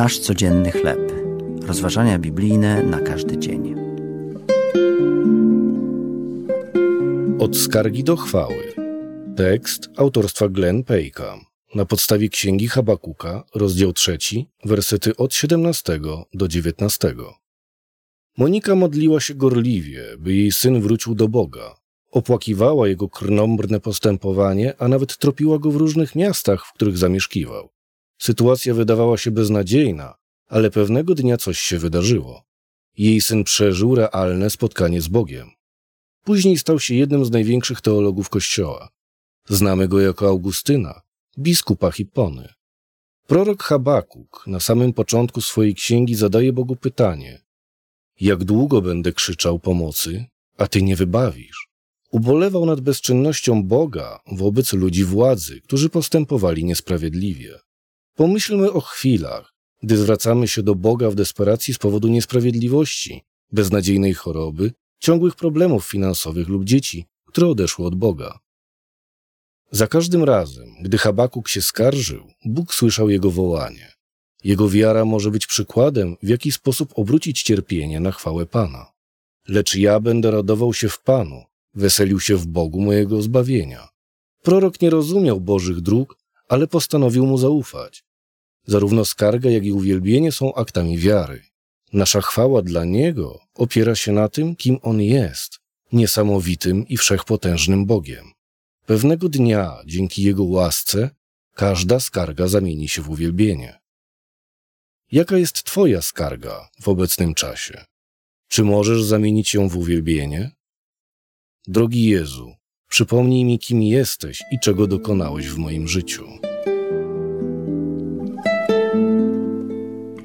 Nasz codzienny chleb. Rozważania biblijne na każdy dzień. Od skargi do chwały. Tekst autorstwa Glenn Pejka. Na podstawie księgi Habakuka, rozdział trzeci, wersety od 17 do 19. Monika modliła się gorliwie, by jej syn wrócił do Boga. Opłakiwała jego krnąbrne postępowanie, a nawet tropiła go w różnych miastach, w których zamieszkiwał. Sytuacja wydawała się beznadziejna, ale pewnego dnia coś się wydarzyło. Jej syn przeżył realne spotkanie z Bogiem. Później stał się jednym z największych teologów Kościoła. Znamy go jako Augustyna, biskupa Hippony. Prorok Habakuk na samym początku swojej księgi zadaje Bogu pytanie: Jak długo będę krzyczał pomocy, a ty nie wybawisz? Ubolewał nad bezczynnością Boga wobec ludzi władzy, którzy postępowali niesprawiedliwie. Pomyślmy o chwilach, gdy zwracamy się do Boga w desperacji z powodu niesprawiedliwości, beznadziejnej choroby, ciągłych problemów finansowych lub dzieci, które odeszły od Boga. Za każdym razem, gdy Habakuk się skarżył, Bóg słyszał jego wołanie. Jego wiara może być przykładem, w jaki sposób obrócić cierpienie na chwałę Pana. Lecz ja będę radował się w Panu, weselił się w Bogu mojego zbawienia. Prorok nie rozumiał Bożych dróg, ale postanowił mu zaufać. Zarówno skarga, jak i uwielbienie są aktami wiary. Nasza chwała dla Niego opiera się na tym, kim On jest, niesamowitym i wszechpotężnym Bogiem. Pewnego dnia, dzięki Jego łasce, każda skarga zamieni się w uwielbienie. Jaka jest Twoja skarga w obecnym czasie? Czy możesz zamienić ją w uwielbienie? Drogi Jezu, przypomnij mi, kim jesteś i czego dokonałeś w moim życiu.